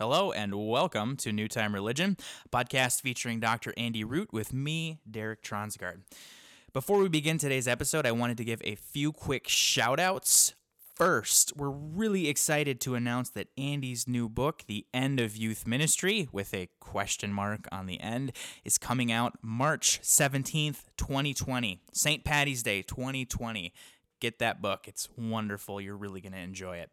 Hello and welcome to New Time Religion, podcast featuring Dr. Andy Root with me, Derek Tronsgard. Before we begin today's episode, I wanted to give a few quick shout outs. First, we're really excited to announce that Andy's new book, The End of Youth Ministry, with a question mark on the end, is coming out March 17th, 2020, St. Patty's Day 2020. Get that book, it's wonderful. You're really going to enjoy it.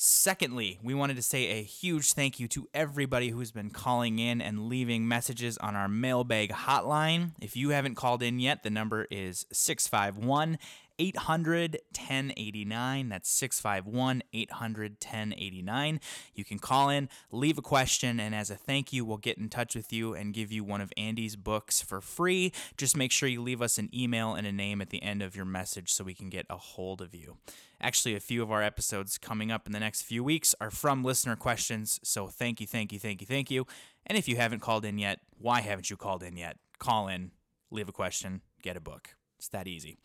Secondly, we wanted to say a huge thank you to everybody who's been calling in and leaving messages on our mailbag hotline. If you haven't called in yet, the number is 651 800 1089. That's 651 800 1089. You can call in, leave a question, and as a thank you, we'll get in touch with you and give you one of Andy's books for free. Just make sure you leave us an email and a name at the end of your message so we can get a hold of you. Actually, a few of our episodes coming up in the next few weeks are from listener questions. So thank you, thank you, thank you, thank you. And if you haven't called in yet, why haven't you called in yet? Call in, leave a question, get a book. It's that easy.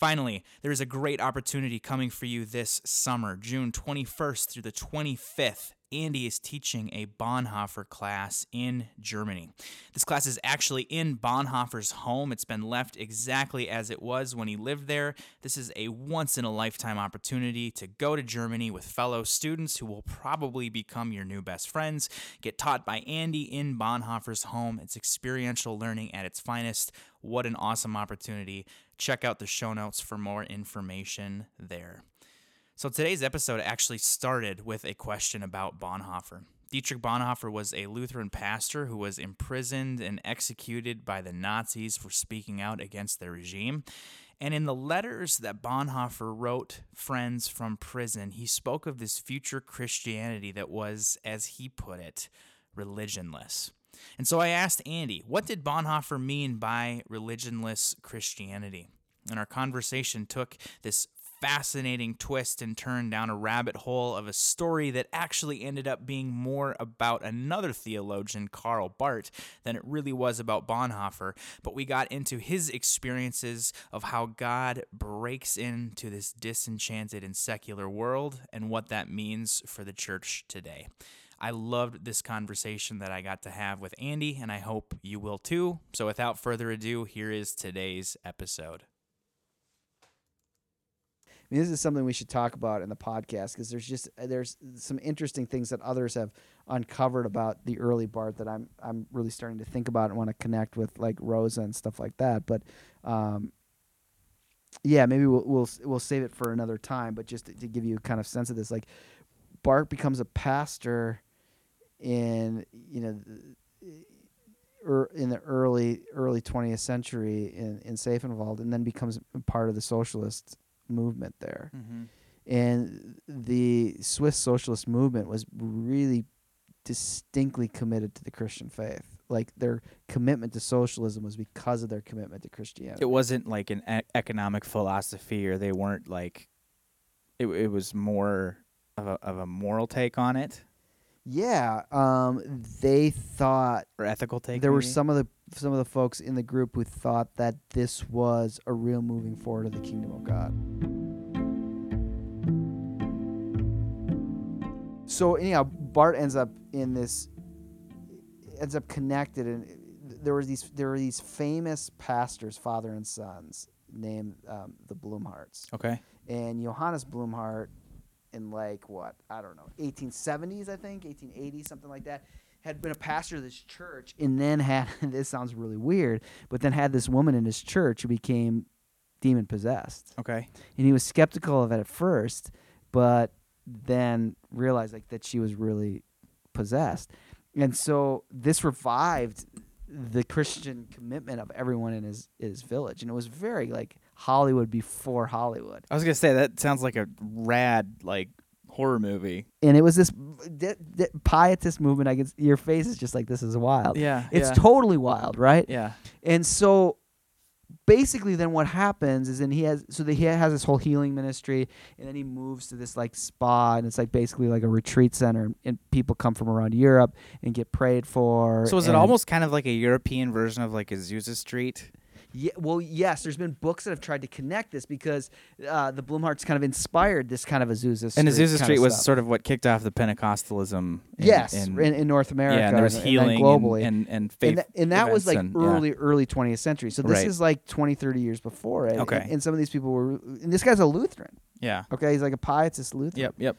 Finally, there is a great opportunity coming for you this summer, June 21st through the 25th. Andy is teaching a Bonhoeffer class in Germany. This class is actually in Bonhoeffer's home. It's been left exactly as it was when he lived there. This is a once in a lifetime opportunity to go to Germany with fellow students who will probably become your new best friends, get taught by Andy in Bonhoeffer's home. It's experiential learning at its finest. What an awesome opportunity. Check out the show notes for more information there. So today's episode actually started with a question about Bonhoeffer. Dietrich Bonhoeffer was a Lutheran pastor who was imprisoned and executed by the Nazis for speaking out against their regime. And in the letters that Bonhoeffer wrote friends from prison, he spoke of this future Christianity that was, as he put it, religionless. And so I asked Andy, what did Bonhoeffer mean by religionless Christianity? And our conversation took this fascinating twist and turn down a rabbit hole of a story that actually ended up being more about another theologian, Karl Barth, than it really was about Bonhoeffer. But we got into his experiences of how God breaks into this disenchanted and secular world and what that means for the church today. I loved this conversation that I got to have with Andy, and I hope you will too. So, without further ado, here is today's episode. Mean, this is something we should talk about in the podcast because there's just there's some interesting things that others have uncovered about the early Barth that I'm I'm really starting to think about and want to connect with like Rosa and stuff like that. But um, yeah, maybe we'll we'll we'll save it for another time. But just to, to give you a kind of sense of this, like Barth becomes a pastor in you know. Er, in the early early 20th century in in Safenwil, and then becomes part of the socialist movement there. Mm-hmm. And the Swiss socialist movement was really distinctly committed to the Christian faith. Like their commitment to socialism was because of their commitment to Christianity. It wasn't like an e- economic philosophy, or they weren't like. It it was more of a of a moral take on it, yeah, um, they thought or ethical take. there were some of the some of the folks in the group who thought that this was a real moving forward of the kingdom of God. So anyhow, Barth ends up in this ends up connected, and there was these there were these famous pastors, father and sons, named um, the Blumhardts, Okay. and Johannes Blumhardt in like what I don't know 1870s I think 1880 something like that had been a pastor of this church and then had this sounds really weird but then had this woman in his church who became demon possessed Okay. and he was skeptical of it at first but then realized like that she was really possessed. And so this revived the Christian commitment of everyone in his his village. And it was very like Hollywood before Hollywood. I was gonna say that sounds like a rad like horror movie. and it was this d- d- pietist movement. I can s- your face is just like this is wild. Yeah. It's totally wild, right? yeah. And so basically then what happens is then he has so that he has this whole healing ministry and then he moves to this like spa and it's like basically like a retreat center and, and people come from around Europe and get prayed for. So is it and- almost kind of like a European version of like Azusa Street? Yeah, well, yes. There's been books that have tried to connect this because uh, the Blumhardts kind of inspired this kind of Azusa Street. And Azusa Street was stuff. sort of what kicked off the Pentecostalism. In, yes in, in, in North America. yeah, and there was and, and healing globally. and and, and faith. and, that, and that was like and- yeah. early early 20th century so this Right. is like 20 30 years before it Okay. and, and some of these people were and this guy's a lutheran Yeah. okay he's like a pietist lutheran Yep. Yep.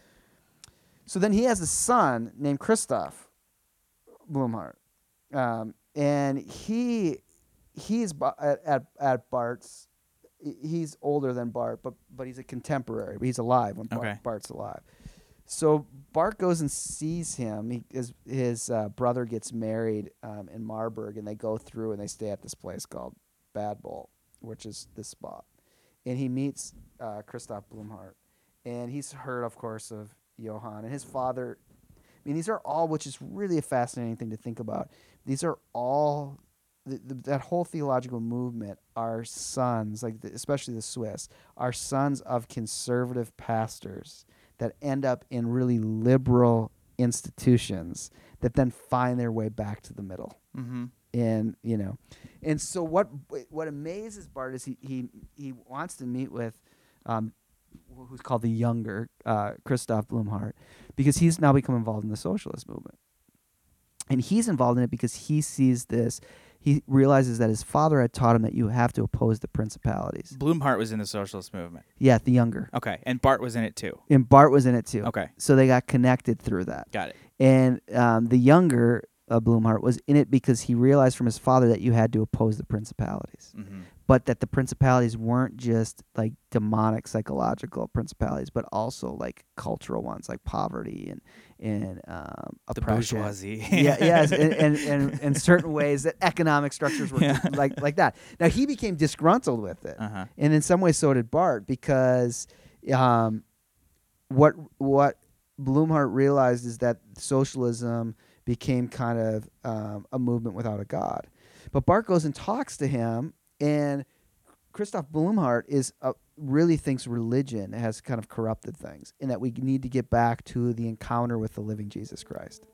so then he has a son named christoph blumhardt um, and he he's at, at, at barth's he's older than barth but but he's a contemporary but he's alive when barth, Okay. barth's alive so Barth goes and sees him. He, his his uh, brother gets married um, in Marburg, and they go through and they stay at this place called Bad Boll, which is this spot. And he meets uh, Christoph Blumhardt, and he's heard, of course, of Johann and his father. I mean, these are all, which is really a fascinating thing to think about. These are all th- th- that whole theological movement are sons, like the, especially the Swiss, are sons of conservative pastors that end up in really liberal institutions that then find their way back to the middle Mm-hmm. and you know and so what what amazes barth is he he, he wants to meet with um, who's called the younger uh, christoph blumhardt because he's now become involved in the socialist movement and he's involved in it because he sees this he realizes that his father had taught him that you have to oppose the principalities Blumhardt was in the socialist movement. yeah the younger Okay, and Barth was in it too. and barth was in it too Okay, so they got connected through that got it. and um, the younger uh, Blumhardt was in it because he realized from his father that you had to oppose the principalities, Mm-hmm. But that the principalities weren't just like demonic psychological principalities, but also like cultural ones, like poverty and and um, The bourgeoisie. yeah, yes, and, and, and, and certain ways that economic structures were Yeah. like like that. Now he became disgruntled with it, Uh huh. and in some ways so did Barth because um, what what Blumhardt realized is that socialism became kind of um, a movement without a god. But Barth goes and talks to him, and Christoph Blumhardt is uh, really thinks religion has kind of corrupted things, and that we need to get back to the encounter with the living Jesus Christ.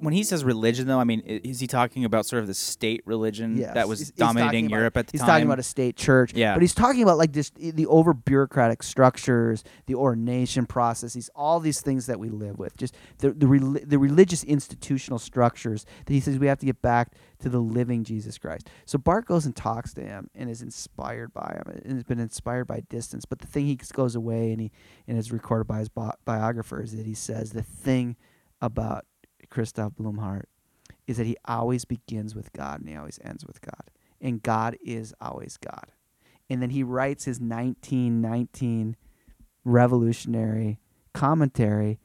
When he says religion, though, I mean, is he talking about sort of the state religion Yes, that was he's- he's dominating about- Europe at the He's time? He's talking about a state church, Yeah. but he's talking about like just the over bureaucratic structures, the ordination processes, all these things that we live with, just the the, reli- the religious institutional structures that he says we have to get back to the living Jesus Christ. So Barth goes and talks to him and is inspired by him and has been inspired by distance. But the thing he goes away and he and is recorded by his bi- biographer is that he says the thing about Christoph Blumhardt is that he always begins with God and he always ends with God. And God is always God. And then he writes his 1919 revolutionary commentary,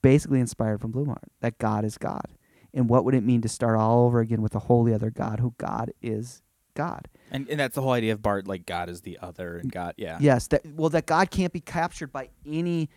basically inspired from Blumhardt, that God is God. And what would it mean to start all over again with a wholly other God who God is God? and, and that's the whole idea of Barth, like God is the other, and God, yeah, Yes, that well that God can't be captured by any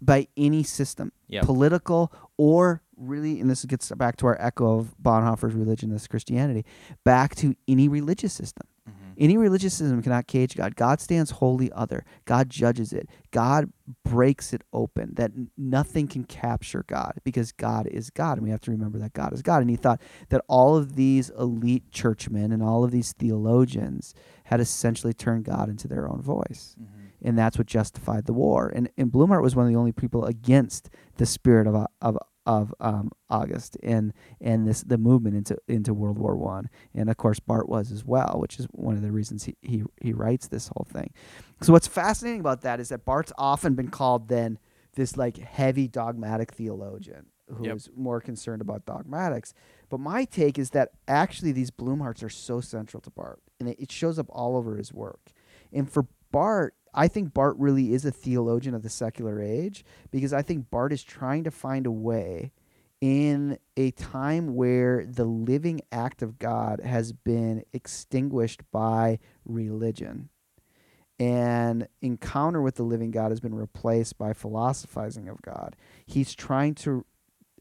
by any system, Yep. political or really, and this gets back to our echo of Bonhoeffer's religion, this Christianity, back to any religious system. Mhm. Any religious system cannot cage God. God stands wholly other. God judges it. God breaks it open. That nothing can capture God because God is God, and we have to remember that God is God. And he thought that all of these elite churchmen and all of these theologians had essentially turned God into their own voice Mhm. And that's what justified the war. And and Blumhardt was one of the only people against the spirit of of of um, August and and this the movement into into World War One. And of course Barth was as well, which is one of the reasons he, he he writes this whole thing. So what's fascinating about that is that Barth's often been called then this like heavy dogmatic theologian who's Yep. more concerned about dogmatics. But my take is that actually these Blumhardts are so central to Barth, and it, it shows up all over his work. And for Barth, I think Barth really is a theologian of the secular age because I think Barth is trying to find a way in a time where the living act of God has been extinguished by religion and encounter with the living God has been replaced by philosophizing of God. He's trying to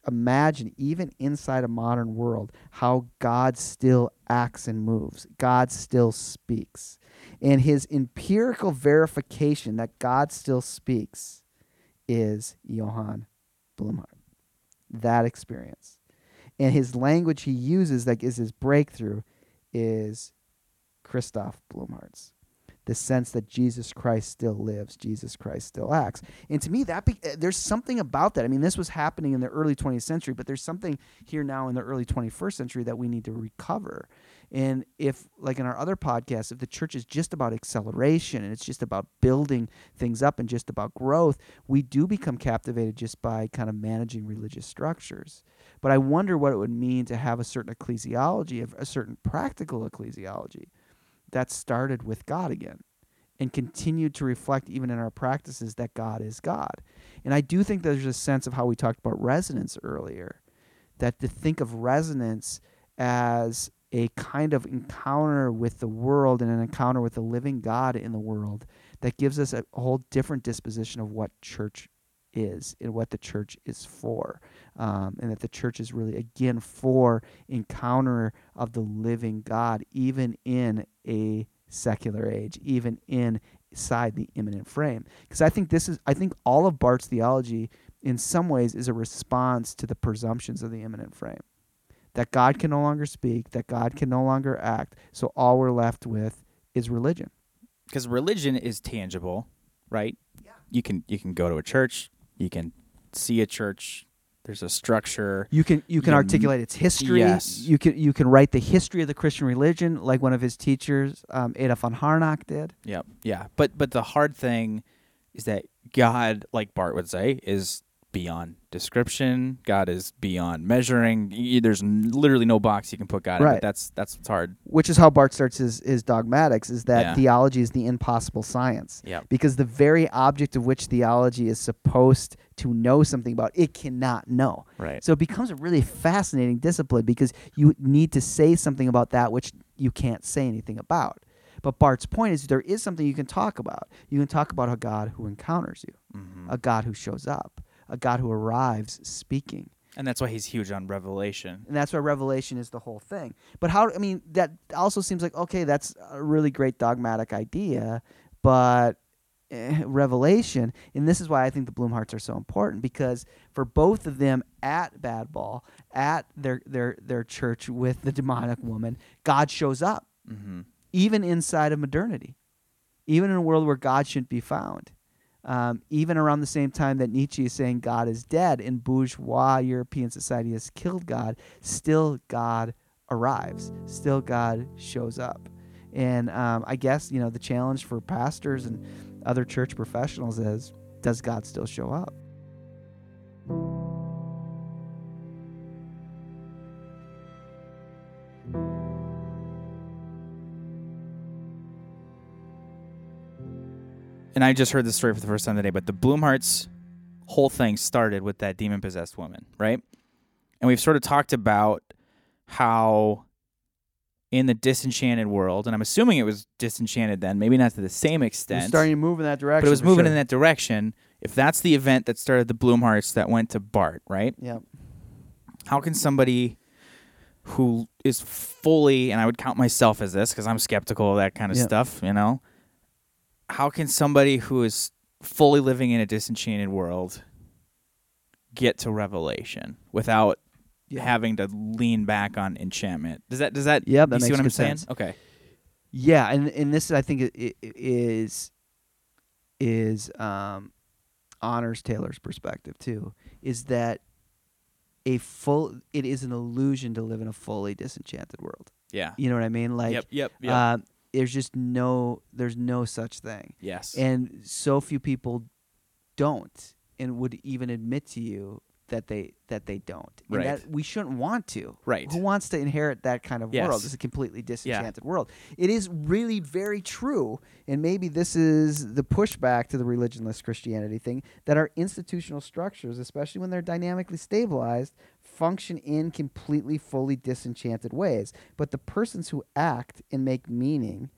imagine, even inside a modern world, how God still acts and moves, God still speaks. And his empirical verification that God still speaks is Johann Blumhardt. That experience. And his language he uses that is his breakthrough is Christoph Blumhardt's. The sense that Jesus Christ still lives, Jesus Christ still acts. And to me, that be, uh, there's something about that. I mean, this was happening in the early 20th century, but there's something here now in the early 21st century that we need to recover. And if, like in our other podcasts, if the church is just about acceleration and it's just about building things up and just about growth, we do become captivated just by kind of managing religious structures. But I wonder what it would mean to have a certain ecclesiology, of a certain practical ecclesiology that started with God again and continued to reflect even in our practices that God is God. And I do think there's a sense of how we talked about resonance earlier, that to think of resonance as a kind of encounter with the world and an encounter with the living God in the world that gives us a whole different disposition of what church is and what the church is for. Um, and that the church is really, again, for encounter of the living God, even in a secular age, even inside the immanent frame. Because I think this is, I think all of Barth's theology, in some ways, is a response to the presumptions of the immanent frame. That God can no longer speak, that God can no longer act. So all we're left with is religion. Because religion is tangible, right? Yeah. You can you can go to a church, you can see a church. There's a structure. You can you can Yeah, articulate its history. yes. You can you can write the history of the Christian religion, like one of his teachers, um, Adolf von Harnack, did. Yep. Yeah. But but the hard thing is that God, like Bart would say, is beyond description. God is beyond measuring. There's literally no box you can put God in. Right. But that's that's what's hard. Which is how Barth starts his, his dogmatics, is that Yeah. theology is the impossible science. Yep. Because the very object of which theology is supposed to know something about, it cannot know. Right. So it becomes a really fascinating discipline because you need to say something about that which you can't say anything about. But Barth's point is there is something you can talk about. You can talk about a God who encounters you, hmm a God who shows up, a God who arrives speaking. And that's why he's huge on Revelation. And that's why Revelation is the whole thing. But how, I mean, that also seems like, okay, that's a really great dogmatic idea, but eh, Revelation, and this is why I think the Blumhardts are so important because for both of them at Bad Boll, at their, their, their church with the demonic woman, God shows up, Mm-hmm. even inside of modernity, even in a world where God shouldn't be found. Um, even around the same time that Nietzsche is saying God is dead and bourgeois European society has killed God, still God arrives. Still God shows up. And um, I guess, you know, the challenge for pastors and other church professionals is does God still show up? And I just heard this story for the first time today, but the Blumhardts whole thing started with that demon possessed woman, right? And we've sort of talked about how in the disenchanted world, and I'm assuming it was disenchanted then, maybe not to the same extent, starting to move in that direction. but it was moving sure. in that direction. If that's the event that started the Blumhardts that went to Barth, right? Yep. How can somebody who is fully, and I would count myself as this because I'm skeptical of that kind of Yep. stuff, you know? How can somebody who is fully living in a disenchanted world get to revelation without Yeah. having to lean back on enchantment? Does that, does that, you that see makes what I'm saying? sense. Okay. Yeah, and and this I think is is um, honors Taylor's perspective too. Is that a full? It is an illusion to live in a fully disenchanted world. Yeah. You know what I mean? Like, yep, yep, yep. uh, there's just no there's no such thing, yes. and so few people don't and would even admit to you that they that they don't. And Right. that we shouldn't want to. Right. Who wants to inherit that kind of world? Yes. It's a completely disenchanted world. It is really very true, and maybe this is the pushback to the religionless Christianity thing that our institutional structures, especially when they're dynamically stabilized, function in completely fully disenchanted ways. But the persons who act and make meaning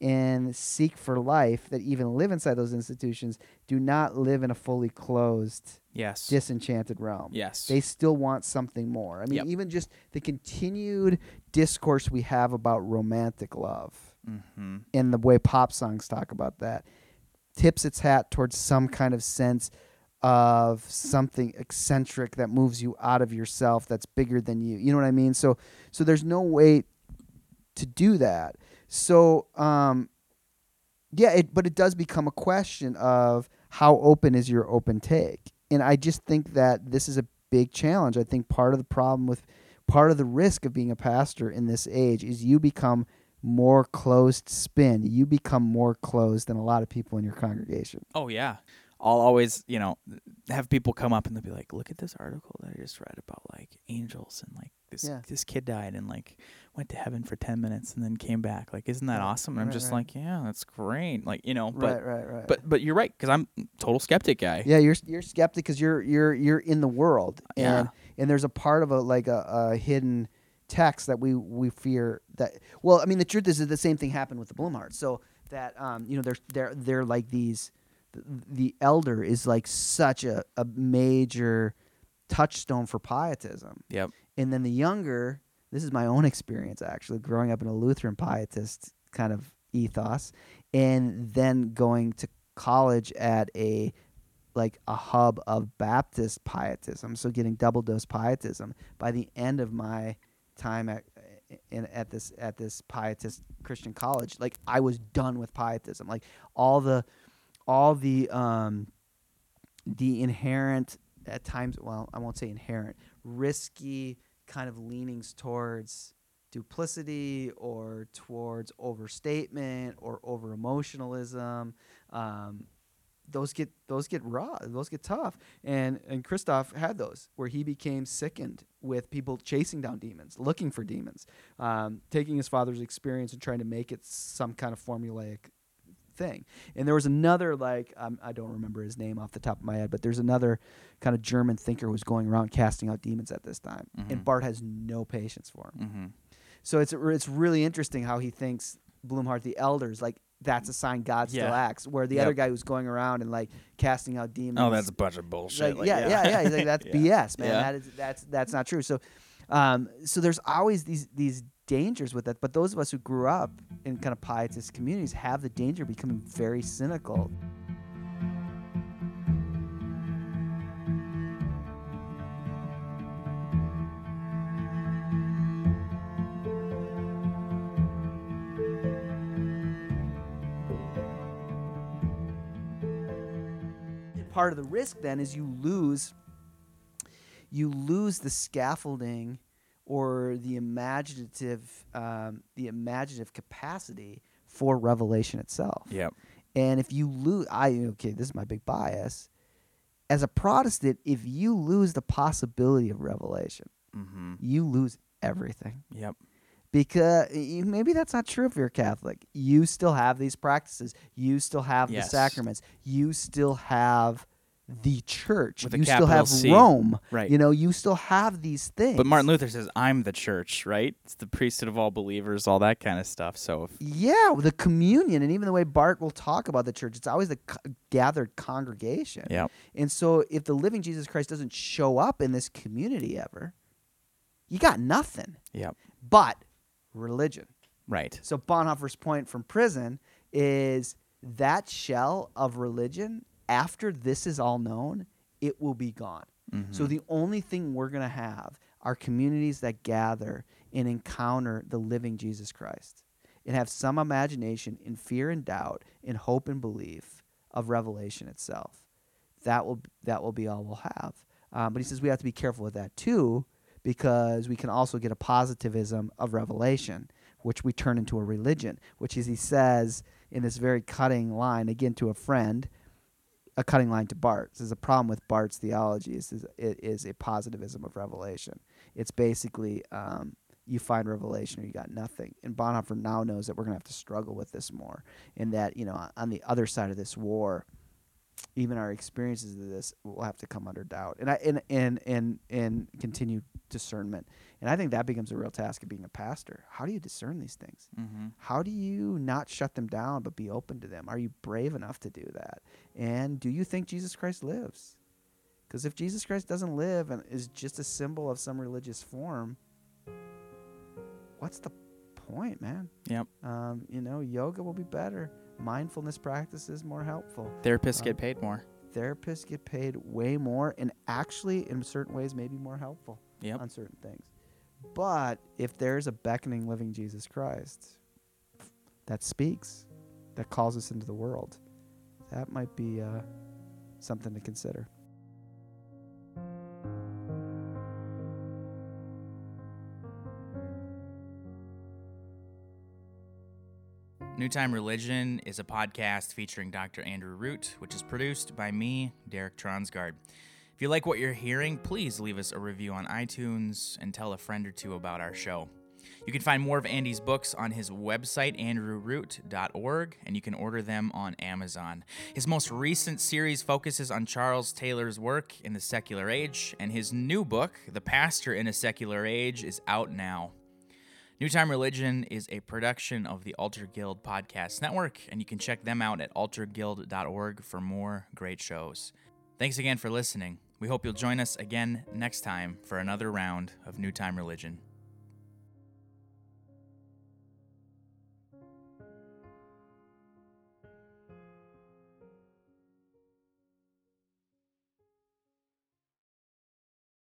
and seek for life that even live inside those institutions do not live in a fully closed yes. disenchanted realm. yes. They still want something more. I mean, Yep. even just the continued discourse we have about romantic love Mm-hmm. and the way pop songs talk about that tips its hat towards some kind of sense of something eccentric that moves you out of yourself that's bigger than you you know what i mean so so there's no way to do that so um yeah it but it does become a question of how open is your open take and i just think that this is a big challenge i think part of the problem with part of the risk of being a pastor in this age is you become more closed spin. You become more closed than a lot of people in your congregation. Oh yeah. I'll always, you know, have people come up and they'll be like, "Look at this article that I just read about like angels and like this Yeah. this kid died and like went to heaven for 10 minutes and then came back. Like isn't that Right, awesome?" And I'm just right. like, "Yeah, that's great." Like, you know, but right, right, right. but but you're right cuz I'm a total skeptic guy. yeah, you're you're skeptic because you're you're you're in the world, Yeah. and and there's a part of a like a, a hidden text that we we fear that. Well, I mean, the truth is that the same thing happened with the Blumhardts. So that um, you know, they're they're they're like these. The, elder is like such a, a major touchstone for pietism. Yep. And then the younger, this is my own experience actually, growing up in a Lutheran pietist kind of ethos, and then going to college at a like a hub of Baptist pietism, so getting double dose pietism. By the end of my time at in, at this at this pietist Christian college, like I was done with pietism. Like all the all the um the inherent at times well i won't say inherent risky kind of leanings towards duplicity or towards overstatement or over emotionalism um, those get those get raw those get tough. And and christoph had those where he became sickened with people chasing down demons looking for demons um, taking his father's experience and trying to make it some kind of formulaic thing. And there was another like um, I don't remember his name off the top of my head, but there's another kind of German thinker who was going around casting out demons at this time, and Mhm. Barth has no patience for him. Mhm. So it's it's really interesting how he thinks Blumhardt the elders like that's a sign God still Yeah. acts, where the Yep. other guy who's going around and like casting out demons. Oh, that's a bunch of bullshit. like, yeah, yeah, yeah. He's like that's. BS, man. That is that's that's not true. So, um, so there's always these these dangers with that. But those of us who grew up in kind of pietist communities have the danger of becoming very cynical. Part of the risk then is you lose you lose the scaffolding or the imaginative um, the imaginative capacity for revelation itself. Yep. And if you lose, I okay, this is my big bias. As a Protestant, if you lose the possibility of revelation, Mhm. you lose everything. Yep. Because maybe that's not true if you're Catholic. You still have these practices. You still have Yes. the sacraments. You still have the church. You still have C. Rome. Right. You know, you still have these things. But Martin Luther says, "I'm the church," right? It's the priesthood of all believers, all that kind of stuff. So, if, Yeah, the communion, and even the way Barth will talk about the church, it's always the co- gathered congregation. yeah, And so, if the living Jesus Christ doesn't show up in this community ever, you got nothing yeah, but religion. right. So, Bonhoeffer's point from prison is that shell of religion, after this is all known, it will be gone. So, Mhm. the only thing we're going to have are communities that gather and encounter the living Jesus Christ and have some imagination in fear and doubt, in hope and belief of revelation itself. That will that will be all we'll have. Um, but he says we have to be careful with that too, because we can also get a positivism of revelation, which we turn into a religion. Which is he says in this very cutting line again to a friend, a cutting line to Barth. This is a problem with Barth's theology. Is, is it is a positivism of revelation. It's basically um, you find revelation or you got nothing. And Bonhoeffer now knows that we're going to have to struggle with this more, and that you know on the other side of this war, even our experiences of this will have to come under doubt, and I and and and and continued discernment. And I think that becomes a real task of being a pastor. How do you discern these things? Mm-hmm. How do you not shut them down but be open to them? Are you brave enough to do that? And do you think Jesus Christ lives? Because if Jesus Christ doesn't live and is just a symbol of some religious form, what's the point, man. Yep. Um, you know, yoga will be better. Mindfulness practices more helpful. Therapists Um, get paid more. Therapists get paid way more, and actually, in certain ways, maybe more helpful Yep. on certain things. But if there's a beckoning, living Jesus Christ that speaks, that calls us into the world, that might be uh, something to consider. New Time Religion is a podcast featuring Dr. Andrew Root, which is produced by me, Derek Tronsgard. If you like what you're hearing, please leave us a review on iTunes and tell a friend or two about our show. You can find more of Andy's books on his website, andrewroot.org, and you can order them on Amazon. His most recent series focuses on Charles Taylor's work in the secular age, and his new book, The Pastor in a Secular Age, is out now. New Time Religion is a production of the Altar Guild Podcast Network, and you can check them out at altarguild.org for more great shows. Thanks again for listening. We hope you'll join us again next time for another round of New Time Religion.